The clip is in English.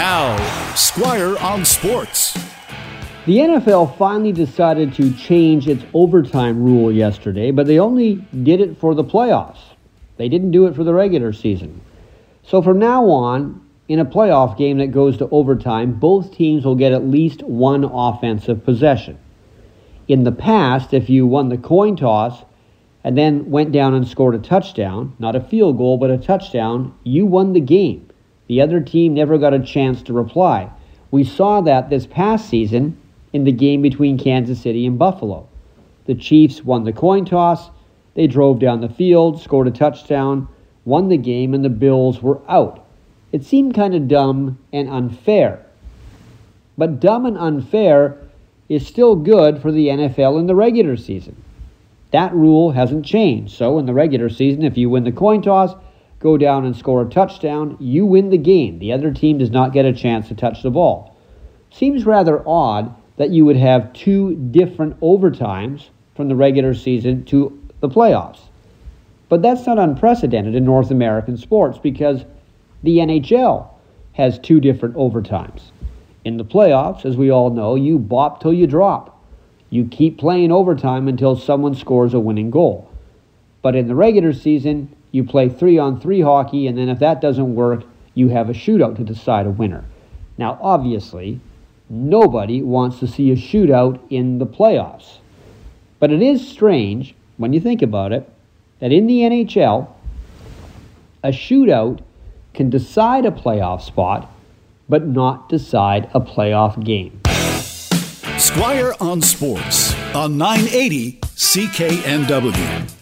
Now, Squire on Sports. The NFL finally decided to change its overtime rule yesterday, but they only did it for the playoffs. They didn't do it for the regular season. So from now on, in a playoff game that goes to overtime, both teams will get at least one offensive possession. In the past, if you won the coin toss and then went down and scored a touchdown, not a field goal, but a touchdown, you won the game. The other team never got a chance to reply. We saw that this past season in the game between Kansas City and Buffalo. The Chiefs won the coin toss, they drove down the field, scored a touchdown, won the game, and the Bills were out. It seemed kind of dumb and unfair. But dumb and unfair is still good for the NFL in the regular season. That rule hasn't changed. So in the regular season, if you win the coin toss, go down and score a touchdown, you win the game. The other team does not get a chance to touch the ball. Seems rather odd that you would have two different overtimes from the regular season to the playoffs. But that's not unprecedented in North American sports because the NHL has two different overtimes. In the playoffs, as we all know, you bop till you drop. You keep playing overtime until someone scores a winning goal. But in the regular season, you play three on three hockey, and then if that doesn't work, you have a shootout to decide a winner. Now, obviously, nobody wants to see a shootout in the playoffs. But it is strange, when you think about it, that in the NHL, a shootout can decide a playoff spot, but not decide a playoff game. Squire on Sports on 980 CKNW.